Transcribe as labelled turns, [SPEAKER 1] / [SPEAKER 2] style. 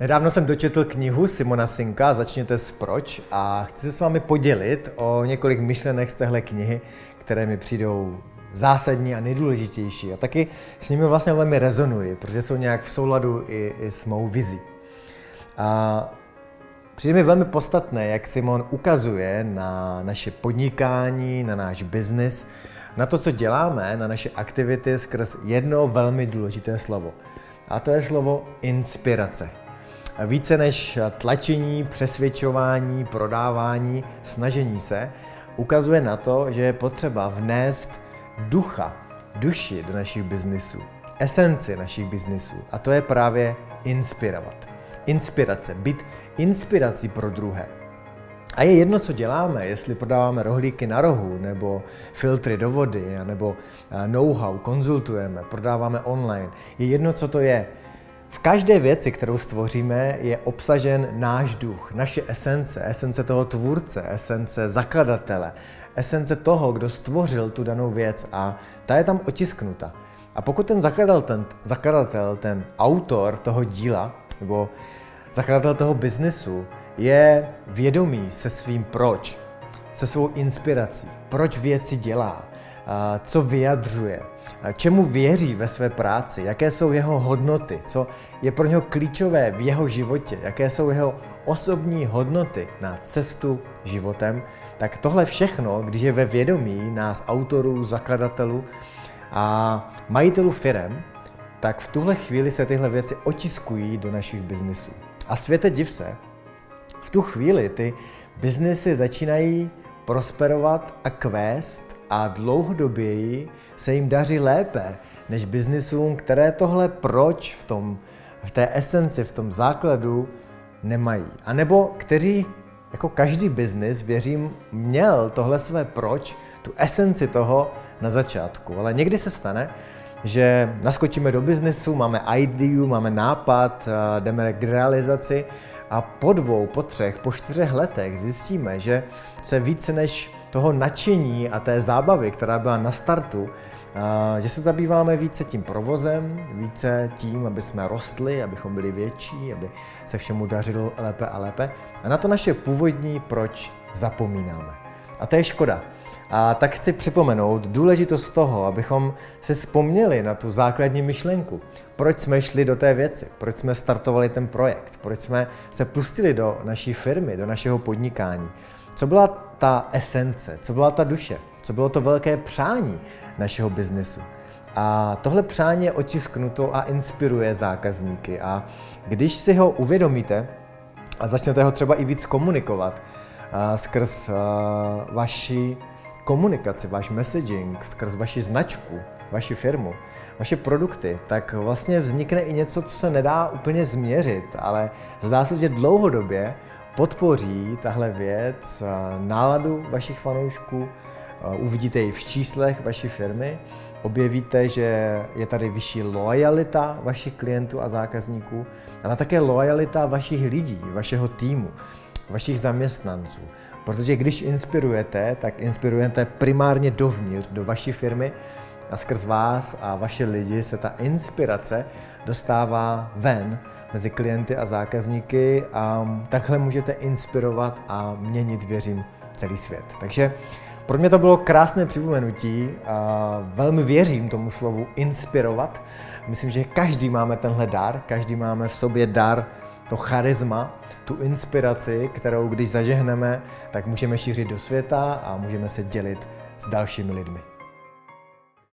[SPEAKER 1] Nedávno jsem dočetl knihu Simona Sinka Začněte s proč a chci se s vámi podělit o několik myšlenek z téhle knihy, které mi přijdou zásadní a nejdůležitější. A taky s nimi vlastně velmi rezonuji, protože jsou nějak v souladu i, i s mou vizí. A přijde mi velmi podstatné, jak Simon ukazuje na naše podnikání, na náš biznis, na to, co děláme, na naše aktivity skrz jedno velmi důležité slovo. A to je slovo inspirace. Více než tlačení, přesvědčování, prodávání, snažení se, ukazuje na to, že je potřeba vnést ducha, duši do našich biznisů, esenci našich biznisů. A to je právě inspirovat. Inspirace, být inspirací pro druhé. A je jedno, co děláme, jestli prodáváme rohlíky na rohu, nebo filtry do vody, nebo know-how, konzultujeme, prodáváme online. Je jedno, co to je. V každé věci, kterou stvoříme, je obsažen náš duch, naše esence, esence toho tvůrce, esence zakladatele, esence toho, kdo stvořil tu danou věc a ta je tam otisknuta. A pokud ten zakladatel, ten, zakladatel, ten autor toho díla, nebo zakladatel toho biznesu, je vědomý se svým proč, se svou inspirací, proč věci dělá, co vyjadřuje, čemu věří ve své práci, jaké jsou jeho hodnoty, co je pro něho klíčové v jeho životě, jaké jsou jeho osobní hodnoty na cestu životem, tak tohle všechno, když je ve vědomí nás autorů, zakladatelů a majitelů firem, tak v tuhle chvíli se tyhle věci otiskují do našich biznisů. A světe div se, v tu chvíli ty biznesy začínají prosperovat a kvést a dlouhodoběji se jim daří lépe než biznisům, které tohle proč v, tom, v té esenci, v tom základu nemají. A nebo kteří, jako každý biznis, věřím, měl tohle své proč, tu esenci toho na začátku. Ale někdy se stane, že naskočíme do biznesu, máme ideu, máme nápad, jdeme k realizaci a po dvou, po třech, po čtyřech letech zjistíme, že se více než toho nadšení a té zábavy, která byla na startu, že se zabýváme více tím provozem, více tím, aby jsme rostli, abychom byli větší, aby se všemu dařilo lépe a lépe. A na to naše původní proč zapomínáme. A to je škoda. A tak chci připomenout důležitost toho, abychom se vzpomněli na tu základní myšlenku. Proč jsme šli do té věci, proč jsme startovali ten projekt, proč jsme se pustili do naší firmy, do našeho podnikání. Co byla ta esence, co byla ta duše, co bylo to velké přání našeho biznesu. A tohle přání je otisknuto a inspiruje zákazníky. A když si ho uvědomíte a začnete ho třeba i víc komunikovat skrz vaši komunikaci, váš messaging, skrz vaši značku, vaši firmu, vaše produkty, tak vlastně vznikne i něco, co se nedá úplně změřit, ale zdá se, že dlouhodobě podpoří tahle věc náladu vašich fanoušků, uvidíte ji v číslech vaší firmy, objevíte, že je tady vyšší lojalita vašich klientů a zákazníků, ale také lojalita vašich lidí, vašeho týmu, vašich zaměstnanců. Protože když inspirujete, tak inspirujete primárně dovnitř, do vaší firmy a skrz vás a vaše lidi se ta inspirace dostává ven mezi klienty a zákazníky a takhle můžete inspirovat a měnit, věřím, celý svět. Takže pro mě to bylo krásné připomenutí a velmi věřím tomu slovu inspirovat. Myslím, že každý máme tenhle dar, každý máme v sobě dar to charisma, tu inspiraci, kterou když zažehneme, tak můžeme šířit do světa a můžeme se dělit s dalšími lidmi.